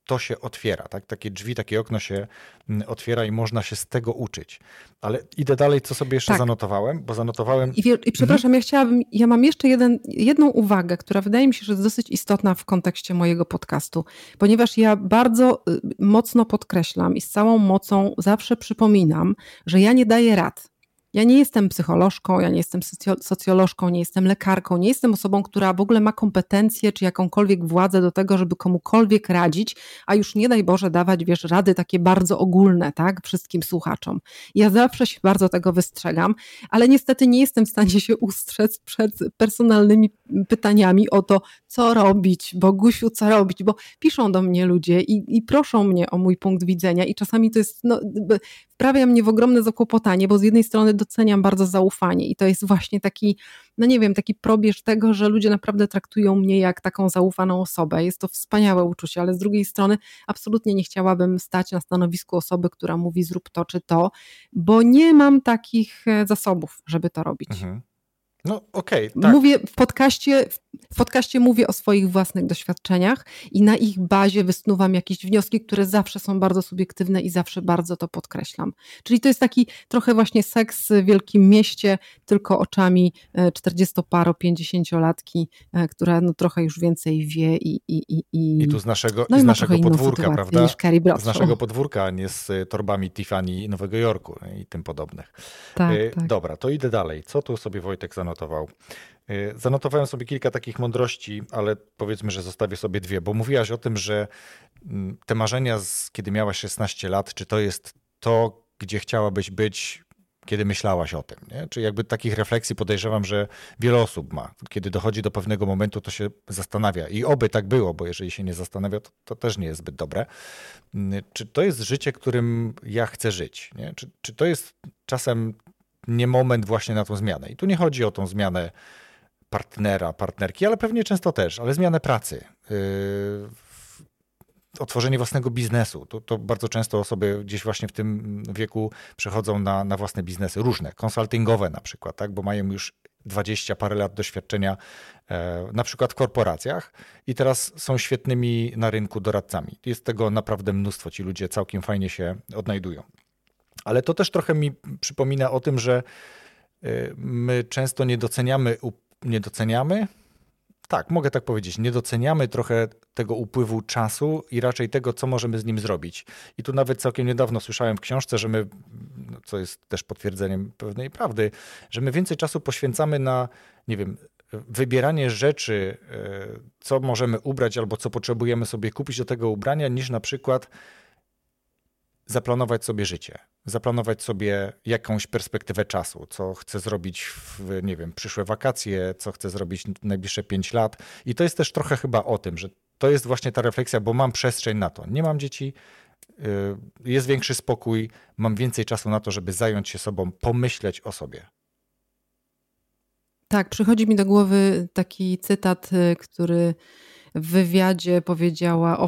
to się otwiera, tak? Takie drzwi, takie okno się mm, otwiera i można się z tego uczyć. Ale idę dalej, co sobie jeszcze tak. zanotowałem, bo zanotowałem... I, I, przepraszam, mhm. ja chciałabym, ja mam jeszcze jeden, jedną uwagę, która wydaje mi się, że jest dosyć istotna w kontekście mojego podcastu, ponieważ ja bardzo y, mocno podkreślam i z całą mocą zawsze przypominam, że ja nie daję rad. Ja nie jestem psycholożką, ja nie jestem socjolożką, nie jestem lekarką, nie jestem osobą, która w ogóle ma kompetencje czy jakąkolwiek władzę do tego, żeby komukolwiek radzić, a już nie daj Boże dawać, wiesz, rady takie bardzo ogólne, tak, wszystkim słuchaczom. Ja zawsze się bardzo tego wystrzegam, ale niestety nie jestem w stanie się ustrzec przed personalnymi pytaniami o to, co robić, Bogusiu, co robić, bo piszą do mnie ludzie i, i proszą mnie o mój punkt widzenia i czasami to jest, no, wprawia mnie w ogromne zakłopotanie, bo z jednej strony doceniam bardzo zaufanie i to jest właśnie taki, no nie wiem, taki probierz tego, że ludzie naprawdę traktują mnie jak taką zaufaną osobę. Jest to wspaniałe uczucie, ale z drugiej strony absolutnie nie chciałabym stać na stanowisku osoby, która mówi zrób to czy to, bo nie mam takich e, zasobów, żeby to robić. Mhm. No okej. Okay, tak. Mówię w podcaście, w podcaście mówię o swoich własnych doświadczeniach i na ich bazie wysnuwam jakieś wnioski, które zawsze są bardzo subiektywne i zawsze bardzo to podkreślam. Czyli to jest taki trochę właśnie seks w wielkim mieście, tylko oczami 40-paro, e, 50-latki, e, która no trochę już więcej wie i i, i, i, I tu z naszego, no i z naszego podwórka, prawda? z naszego podwórka, a nie z e, torbami Tiffany Nowego Jorku i tym podobnych. Tak, tak. Dobra, to idę dalej. Co tu sobie Wojtek zanotował? Y, zanotowałem sobie kilka takich mądrości, ale powiedzmy, że zostawię sobie dwie, bo mówiłaś o tym, że mm, te marzenia, z, kiedy miałaś 16 lat, czy to jest to, gdzie chciałabyś być, kiedy myślałaś o tym. Nie? Czy jakby takich refleksji podejrzewam, że wiele osób ma. Kiedy dochodzi do pewnego momentu, to się zastanawia. I oby tak było, bo jeżeli się nie zastanawia, to, to też nie jest zbyt dobre. Mm, czy to jest życie, którym ja chcę żyć? Nie? Czy, czy to jest czasem nie moment właśnie na tą zmianę. I tu nie chodzi o tą zmianę partnera, partnerki, ale pewnie często też, ale zmianę pracy. Yy, otworzenie własnego biznesu. To, to, bardzo często osoby gdzieś właśnie w tym wieku przechodzą na, na własne biznesy, różne, konsultingowe na przykład, tak? bo mają już 20 parę lat doświadczenia e, na przykład w korporacjach i teraz są świetnymi na rynku doradcami. Jest tego naprawdę mnóstwo. Ci ludzie całkiem fajnie się odnajdują. Ale to też trochę mi przypomina o tym, że y, my często nie doceniamy, nie doceniamy, tak, mogę tak powiedzieć, nie doceniamy trochę tego upływu czasu i raczej tego, co możemy z nim zrobić. I tu nawet całkiem niedawno słyszałem w książce, że my, no, co jest też potwierdzeniem pewnej prawdy, że my więcej czasu poświęcamy na, nie wiem, wybieranie rzeczy, y, co możemy ubrać albo co potrzebujemy sobie kupić do tego ubrania, niż na przykład zaplanować sobie życie, zaplanować sobie jakąś perspektywę czasu, co chcę zrobić w, nie wiem, przyszłe wakacje, co chcę zrobić najbliższe 5 lat. I to jest też trochę chyba o tym, że to jest właśnie ta refleksja, bo mam przestrzeń na to. Nie mam dzieci, jest większy spokój, mam więcej czasu na to, żeby zająć się sobą, pomyśleć o sobie. Tak, przychodzi mi do głowy taki cytat, y, który w wywiadzie powiedziała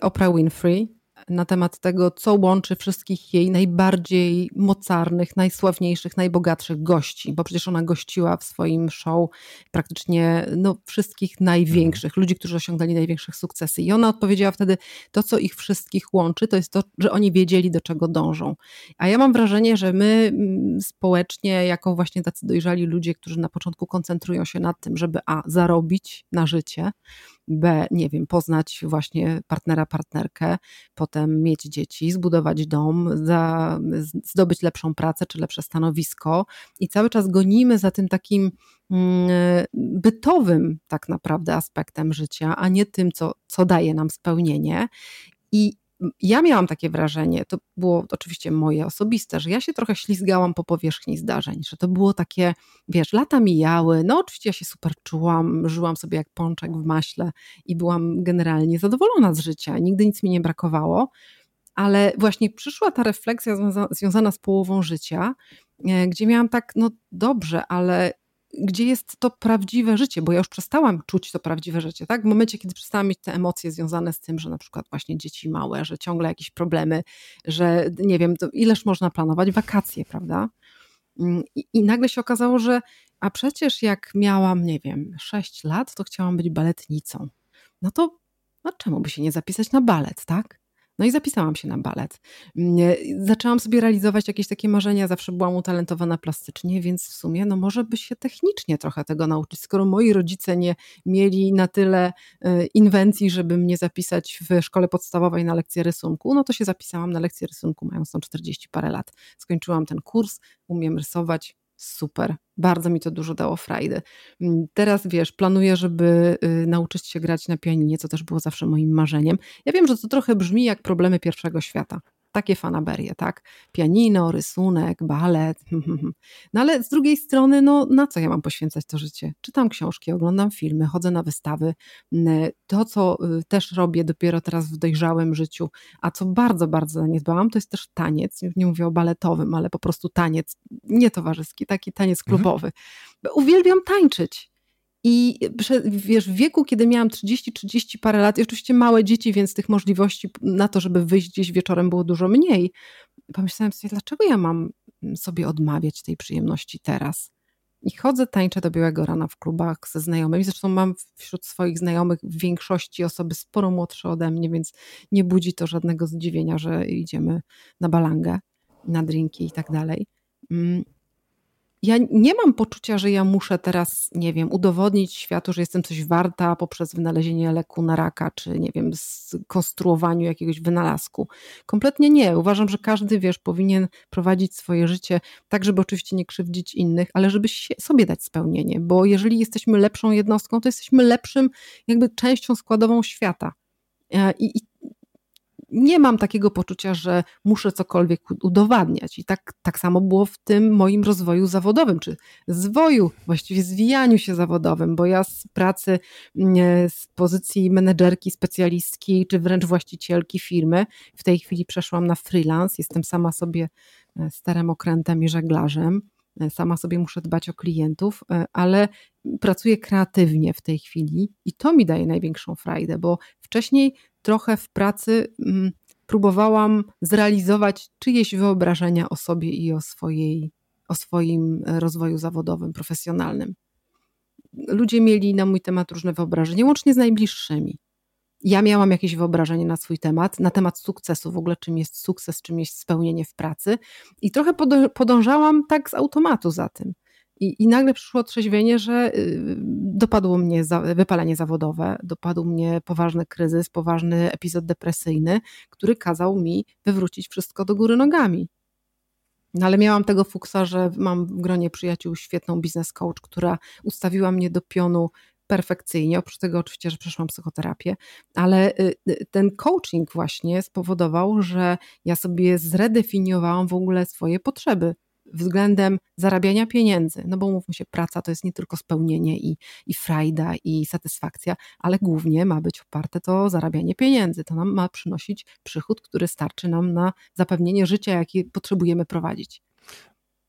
Oprah Winfrey na temat tego, co łączy wszystkich jej najbardziej mocarnych, najsławniejszych, najbogatszych gości, bo przecież ona gościła w swoim show praktycznie no, wszystkich największych, ludzi, którzy osiągnęli największe sukcesy. I ona odpowiedziała wtedy, to co ich wszystkich łączy, to jest to, że oni wiedzieli, do czego dążą. A ja mam wrażenie, że my mm, społecznie, jako właśnie tacy dojrzali ludzie, którzy na początku koncentrują się nad tym, żeby a, zarobić na życie, B, nie wiem, poznać właśnie partnera, partnerkę, potem mieć dzieci, zbudować dom, za, zdobyć lepszą pracę czy lepsze stanowisko i cały czas gonimy za tym takim mm, bytowym tak naprawdę aspektem życia, a nie tym, co, co daje nam spełnienie. I ja miałam takie wrażenie, to było oczywiście moje osobiste, że ja się trochę ślizgałam po powierzchni zdarzeń, że to było takie, wiesz, lata mijały, no oczywiście ja się super czułam, żyłam sobie jak pączek w maśle i byłam generalnie zadowolona z życia, nigdy nic mi nie brakowało, ale właśnie przyszła ta refleksja związana z połową życia, e, gdzie miałam tak, no dobrze, ale gdzie jest to prawdziwe życie, bo ja już przestałam czuć to prawdziwe życie, tak? W momencie, kiedy przestałam mieć te emocje związane z tym, że na przykład właśnie dzieci małe, że ciągle jakieś problemy, że nie wiem, ileż można planować wakacje, prawda? Mm, I, I, nagle się okazało, że a przecież jak miałam, nie wiem, 6 lat, to chciałam być baletnicą. No to no czemu by się nie zapisać na balet, tak? No i zapisałam się na balet. Mm, zaczęłam sobie realizować jakieś takie marzenia, zawsze byłam utalentowana plastycznie, więc w sumie no może by się technicznie trochę tego nauczyć. Skoro moi rodzice nie mieli na tyle e, inwencji, żeby mnie zapisać w szkole podstawowej na lekcję rysunku, no to się zapisałam na lekcję rysunku, mając tam 40 parę lat. Skończyłam ten kurs, umiem rysować, super. Bardzo mi to dużo dało frajdy. Mm, teraz wiesz, planuję, żeby y, nauczyć się grać na pianinie, co też było zawsze moim marzeniem. Ja wiem, że to trochę brzmi jak problemy pierwszego świata takie fanaberie, tak? Pianino, rysunek, balet. *laughs* No ale z drugiej strony, no na co ja mam poświęcać to życie? Czytam książki, oglądam filmy, chodzę na wystawy. To, co y, też robię dopiero teraz w dojrzałym życiu, a co bardzo, bardzo zaniedbałam, to jest też taniec. Nie mówię o baletowym, ale po prostu taniec, nie towarzyski, taki taniec mhm. klubowy. Mhm. Uwielbiam tańczyć. I wiesz, w wieku, kiedy miałam 30-30 parę lat, i oczywiście małe dzieci, więc tych możliwości na to, żeby wyjść gdzieś wieczorem było dużo mniej, pomyślałam sobie, dlaczego ja mam sobie odmawiać tej przyjemności teraz? I chodzę, tańczę do białego rana w klubach ze znajomymi. Zresztą mam wśród swoich znajomych w większości osoby sporo młodsze ode mnie, więc nie budzi to żadnego zdziwienia, że idziemy na balangę, na drinki i tak dalej. Ja nie mam poczucia, że ja muszę teraz, nie wiem, udowodnić światu, że jestem coś warta poprzez wynalezienie leku na raka, czy nie wiem, skonstruowaniu jakiegoś wynalazku. Kompletnie nie. Uważam, że każdy, wiesz, powinien prowadzić swoje życie tak, żeby oczywiście nie krzywdzić innych, ale żeby sobie dać spełnienie, bo jeżeli jesteśmy lepszą jednostką, to jesteśmy lepszym, jakby częścią składową świata. E, I, i nie mam takiego poczucia, że muszę cokolwiek udowadniać. I tak, tak samo było w tym moim rozwoju zawodowym, czy zwoju, właściwie zwijaniu się zawodowym, bo ja z pracy, mm, z pozycji menedżerki, specjalistki, czy wręcz właścicielki firmy, w tej chwili przeszłam na freelance, jestem sama sobie e, starym okrętem i żeglarzem. E, sama sobie muszę dbać o klientów, e, ale pracuję kreatywnie w tej chwili i to mi daje największą frajdę, bo wcześniej trochę w pracy mm, próbowałam zrealizować czyjeś wyobrażenia o sobie i o, swojej, o swoim rozwoju zawodowym, profesjonalnym. Ludzie mieli na mój temat różne wyobrażenia, łącznie z najbliższymi. Ja miałam jakieś wyobrażenie na swój temat, na temat sukcesu, w ogóle czym jest sukces, czym jest spełnienie w pracy, i trochę podążałam tak z automatu za tym. I, I nagle przyszło trzeźwienie, że y, dopadło mnie za, wypalenie zawodowe, dopadł mnie poważny kryzys, poważny epizod depresyjny, który kazał mi wywrócić wszystko do góry nogami. No ale miałam tego fuksa, że mam w gronie przyjaciół świetną biznes coach, która ustawiła mnie do pionu perfekcyjnie, oprócz tego oczywiście, że przeszłam psychoterapię, ale y, y, ten coaching właśnie spowodował, że ja sobie zredefiniowałam w ogóle swoje potrzeby względem zarabiania pieniędzy. No bo mówmy się, praca to jest nie tylko spełnienie i, i frajda i satysfakcja, ale głównie ma być oparte to zarabianie pieniędzy. To nam ma przynosić przychód, który starczy nam na zapewnienie życia, jakie potrzebujemy prowadzić.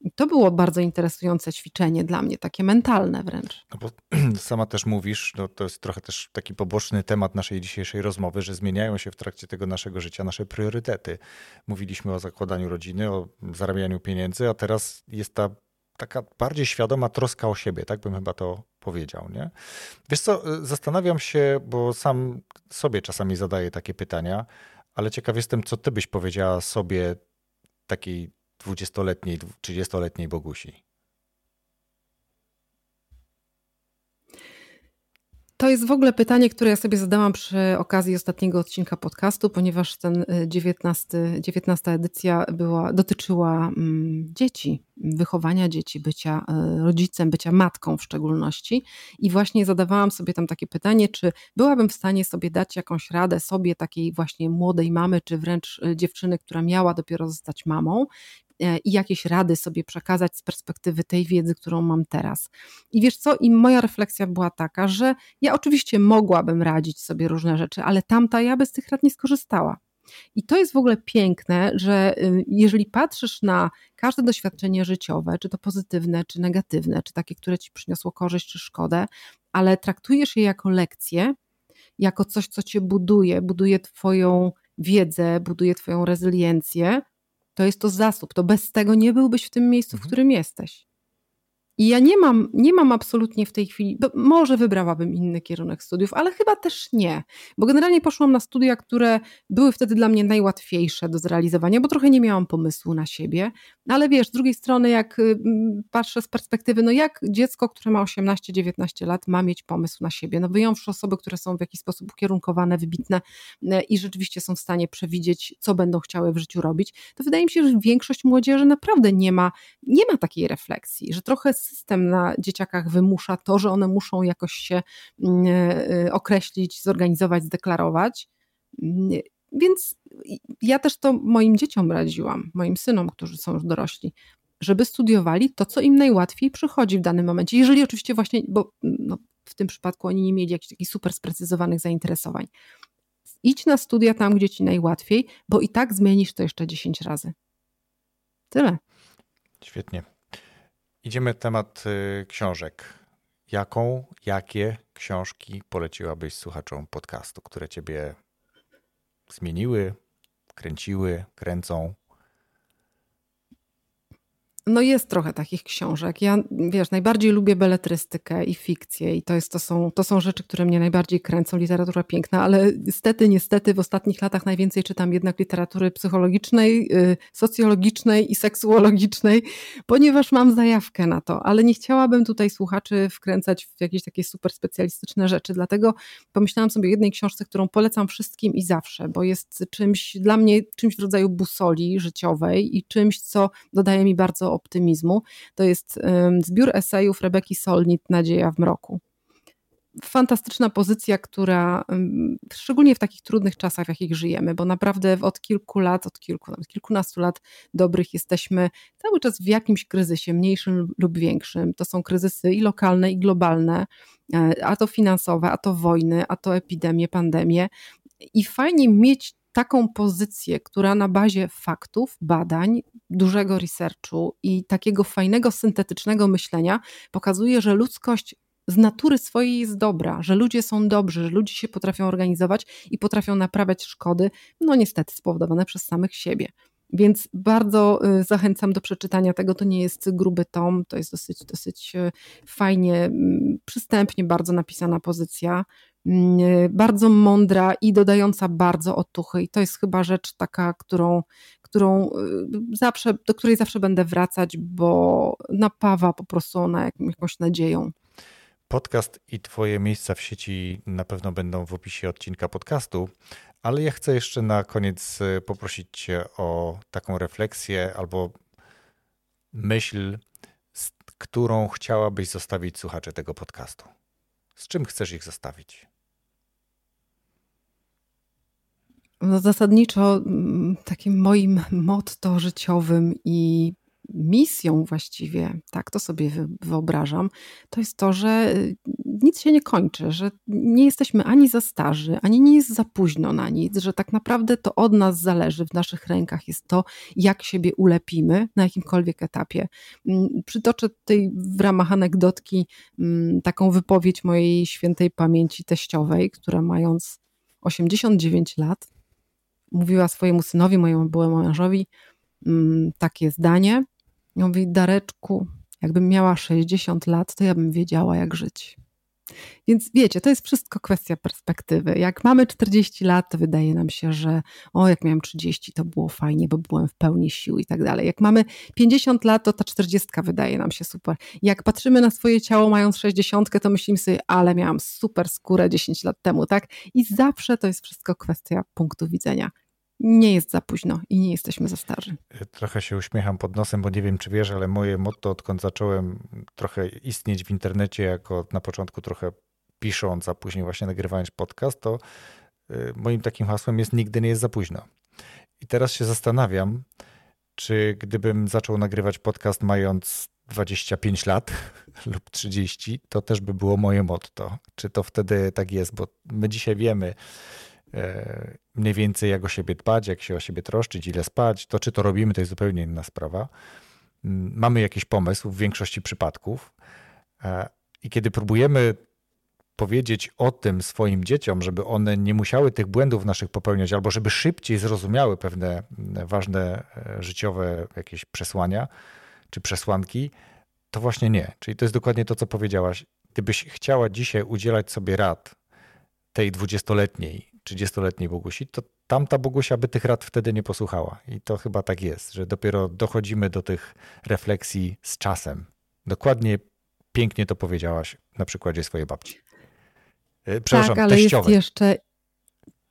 I to było bardzo interesujące ćwiczenie dla mnie, takie mentalne wręcz. No bo *clears throat* sama też mówisz, no to jest trochę też taki poboczny temat naszej dzisiejszej rozmowy, że zmieniają się w trakcie tego naszego życia nasze priorytety. Mówiliśmy o zakładaniu rodziny, o zarabianiu pieniędzy, a teraz jest ta taka bardziej świadoma troska o siebie, tak bym chyba to powiedział, nie? Wiesz co, y, zastanawiam się, bo sam sobie czasami zadaję takie pytania, ale ciekaw jestem, co ty byś powiedziała sobie takiej 20-letniej, 30-letniej Bogusi? To jest w ogóle pytanie, które ja sobie zadałam przy okazji ostatniego odcinka podcastu, ponieważ ten 19, y, 19 edycja była, dotyczyła mm, dzieci, wychowania dzieci, bycia y, rodzicem, bycia matką w szczególności. I właśnie zadawałam sobie tam takie pytanie, czy byłabym w stanie sobie dać jakąś radę sobie, takiej właśnie młodej mamy, czy wręcz y, dziewczyny, która miała dopiero zostać mamą, i jakieś rady sobie przekazać z perspektywy tej wiedzy, którą mam teraz. I wiesz co, i moja refleksja była taka, że ja oczywiście mogłabym radzić sobie różne rzeczy, ale tamta ja by z tych rad nie skorzystała. I to jest w ogóle piękne, że y, jeżeli patrzysz na każde doświadczenie życiowe, czy to pozytywne, czy negatywne, czy takie, które ci przyniosło korzyść, czy szkodę, ale traktujesz je jako lekcję, jako coś, co cię buduje, buduje twoją wiedzę, buduje twoją rezyliencję, to jest to zasób. To bez tego nie byłbyś w tym miejscu, w mhm. którym jesteś. I ja nie mam, nie mam absolutnie w tej chwili, może wybrałabym inny kierunek studiów, ale chyba też nie, bo generalnie poszłam na studia, które były wtedy dla mnie najłatwiejsze do zrealizowania, bo trochę nie miałam pomysłu na siebie, ale wiesz, z drugiej strony jak y, patrzę z perspektywy, no jak dziecko, które ma 18-19 lat ma mieć pomysł na siebie, no wyjąwszy osoby, które są w jakiś sposób ukierunkowane, wybitne y, i rzeczywiście są w stanie przewidzieć, co będą chciały w życiu robić, to wydaje mi się, że większość młodzieży naprawdę nie ma, nie ma takiej refleksji, że trochę system na dzieciakach wymusza to, że one muszą jakoś się mm, e, określić, zorganizować, zdeklarować. Mm, więc ja też to moim dzieciom radziłam, moim synom, którzy są już dorośli, żeby studiowali to, co im najłatwiej przychodzi w danym momencie. Jeżeli oczywiście właśnie, bo no, w tym przypadku oni nie mieli jakichś takich super sprecyzowanych zainteresowań. Idź na studia tam, gdzie ci najłatwiej, bo i tak zmienisz to jeszcze 10 razy. Tyle. Świetnie. Idziemy temat y, książek. Jaką, jakie książki poleciłabyś słuchaczom podcastu, które ciebie zmieniły, kręciły, kręcą? No jest trochę takich książek. Ja, wiesz, najbardziej lubię beletrystykę i fikcję i to, jest, to, są, to są rzeczy, które mnie najbardziej kręcą, literatura piękna, ale niestety, niestety w ostatnich latach najwięcej czytam jednak literatury psychologicznej, y, socjologicznej i seksuologicznej, ponieważ mam zajawkę na to, ale nie chciałabym tutaj słuchaczy wkręcać w jakieś takie super specjalistyczne rzeczy, dlatego pomyślałam sobie o jednej książce, którą polecam wszystkim i zawsze, bo jest czymś dla mnie, czymś w rodzaju busoli życiowej i czymś, co dodaje mi bardzo optymizmu. To jest zbiór esejów Rebeki Solnit Nadzieja w mroku fantastyczna pozycja, która szczególnie w takich trudnych czasach, w jakich żyjemy, bo naprawdę od kilku lat, od kilku, nawet kilkunastu lat dobrych jesteśmy cały czas w jakimś kryzysie, mniejszym lub większym. To są kryzysy i lokalne, i globalne, e, a to finansowe, a to wojny, a to epidemie, pandemie. I fajnie mieć taką pozycję, która na bazie faktów, badań, dużego researchu i takiego fajnego, syntetycznego myślenia pokazuje, że ludzkość z natury swojej jest dobra, że ludzie są dobrzy, że ludzie się potrafią organizować i potrafią naprawiać szkody, no niestety spowodowane przez samych siebie. Więc bardzo y, zachęcam do przeczytania tego. To nie jest gruby tom, to jest dosyć, dosyć y, fajnie, mm, przystępnie bardzo napisana pozycja. Mm, bardzo mądra i dodająca bardzo otuchy. I to jest chyba rzecz taka, którą, którą y, zawsze, do której zawsze będę wracać, bo napawa po prostu ona jakąś nadzieją. Podcast i Twoje miejsca w sieci na pewno będą w opisie odcinka podcastu, ale ja chcę jeszcze na koniec y, poprosić Cię o taką refleksję albo myśl, którą chciałabyś zostawić słuchacze tego podcastu. Z czym chcesz ich zostawić? No zasadniczo mm, takim moim motto życiowym i misją właściwie, tak to sobie wyobrażam, to jest to, że y, nic się nie kończy, że nie jesteśmy ani za starzy, ani nie jest za późno na nic, że tak naprawdę to od nas zależy, w naszych rękach jest to, jak siebie ulepimy na jakimkolwiek etapie. Mm, przytoczę tutaj w ramach anegdotki mm, taką wypowiedź mojej świętej pamięci teściowej, która mając 89 lat, mówiła swojemu synowi, mojemu byłemu mężowi, mm, takie zdanie. Mówi, Dareczku, jakbym miała 60 lat, to ja bym wiedziała, jak żyć. Więc wiecie, to jest wszystko kwestia perspektywy. Jak mamy 40 lat, to wydaje nam się, że o, jak miałem 30, to było fajnie, bo byłem w pełni sił i tak dalej. Jak mamy 50 lat, to ta 40 wydaje nam się super. Jak patrzymy na swoje ciało mając 60, to myślimy sobie, ale miałam super skórę 10 lat temu, tak? I zawsze to jest wszystko kwestia punktu widzenia nie jest za późno i nie jesteśmy za starzy. Trochę się uśmiecham pod nosem, bo nie wiem, czy wiesz, ale moje motto, odkąd zacząłem trochę istnieć w internecie, jako na początku trochę pisząc, a później właśnie nagrywając podcast, to y, moim takim hasłem jest nigdy nie jest za późno. I teraz się zastanawiam, czy gdybym zaczął nagrywać podcast mając 25 lat *laughs* lub 30, to też by było moje motto. Czy to wtedy tak jest? Bo my dzisiaj wiemy, E, mniej więcej jak o siebie dbać, jak się o siebie troszczyć, ile spać. To, czy to robimy, to jest zupełnie inna sprawa. Mm, mamy jakiś pomysł w większości przypadków e, i kiedy próbujemy powiedzieć o tym swoim dzieciom, żeby one nie musiały tych błędów naszych popełniać, albo żeby szybciej zrozumiały pewne mm, ważne e, życiowe jakieś przesłania czy przesłanki, to właśnie nie. Czyli to jest dokładnie to, co powiedziałaś. Gdybyś chciała dzisiaj udzielać sobie rad tej dwudziestoletniej 30-letniej Bogusi, to tamta Bogusia by tych rad wtedy nie posłuchała. I to chyba tak jest, że dopiero dochodzimy do tych refleksji z czasem. Dokładnie pięknie to powiedziałaś na przykładzie swojej babci. E, przepraszam, tak, ale teściowej. jest jeszcze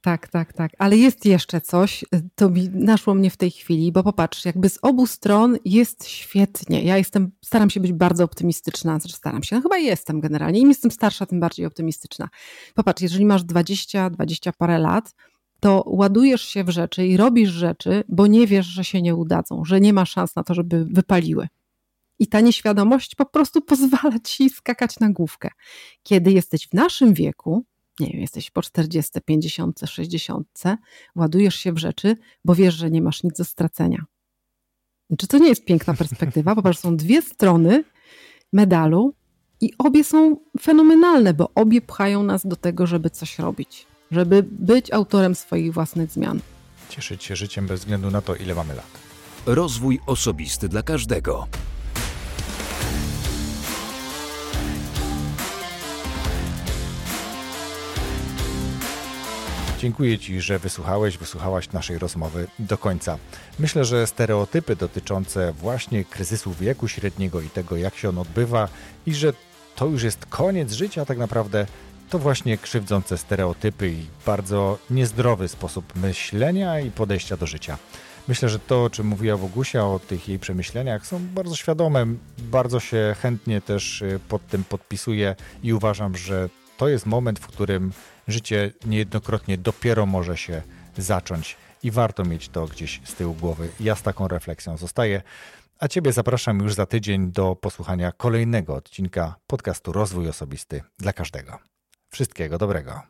tak, tak, tak. Ale jest jeszcze coś, to mi naszło mnie w tej chwili, bo popatrz, jakby z obu stron jest świetnie. Ja jestem, staram się być bardzo optymistyczna, znaczy staram się, no chyba jestem generalnie. Im jestem starsza, tym bardziej optymistyczna. Popatrz, jeżeli masz 20, 20 parę lat, to ładujesz się w rzeczy i robisz rzeczy, bo nie wiesz, że się nie udadzą, że nie ma szans na to, żeby wypaliły. I ta nieświadomość po prostu *laughs* pozwala ci skakać na główkę. Kiedy jesteś w naszym wieku, nie wiem, jesteś po 40, 50, 60, ładujesz się w rzeczy, bo wiesz, że nie masz nic do stracenia. Czy to nie jest piękna perspektywa? Popatrz, są dwie strony medalu i obie są fenomenalne, bo obie pchają nas do tego, żeby coś robić, żeby być autorem swoich własnych zmian. Cieszyć się życiem bez względu na to, ile mamy lat. Rozwój osobisty dla każdego. Dziękuję Ci, że wysłuchałeś, wysłuchałaś naszej rozmowy do końca. Myślę, że stereotypy dotyczące właśnie kryzysu wieku średniego i tego, jak się on odbywa, i że to już jest koniec życia, tak naprawdę to właśnie krzywdzące stereotypy i bardzo niezdrowy sposób myślenia i podejścia do życia. Myślę, że to, o czym mówiła Wogusia, o tych jej przemyśleniach, są bardzo świadome. Bardzo się chętnie też y, pod tym podpisuję i uważam, że to jest moment, w którym życie niejednokrotnie dopiero może się zacząć i warto mieć to gdzieś z tyłu głowy. Ja z taką refleksją zostaję. A Ciebie zapraszam już za tydzień do posłuchania kolejnego odcinka podcastu Rozwój Osobisty dla każdego. Wszystkiego dobrego.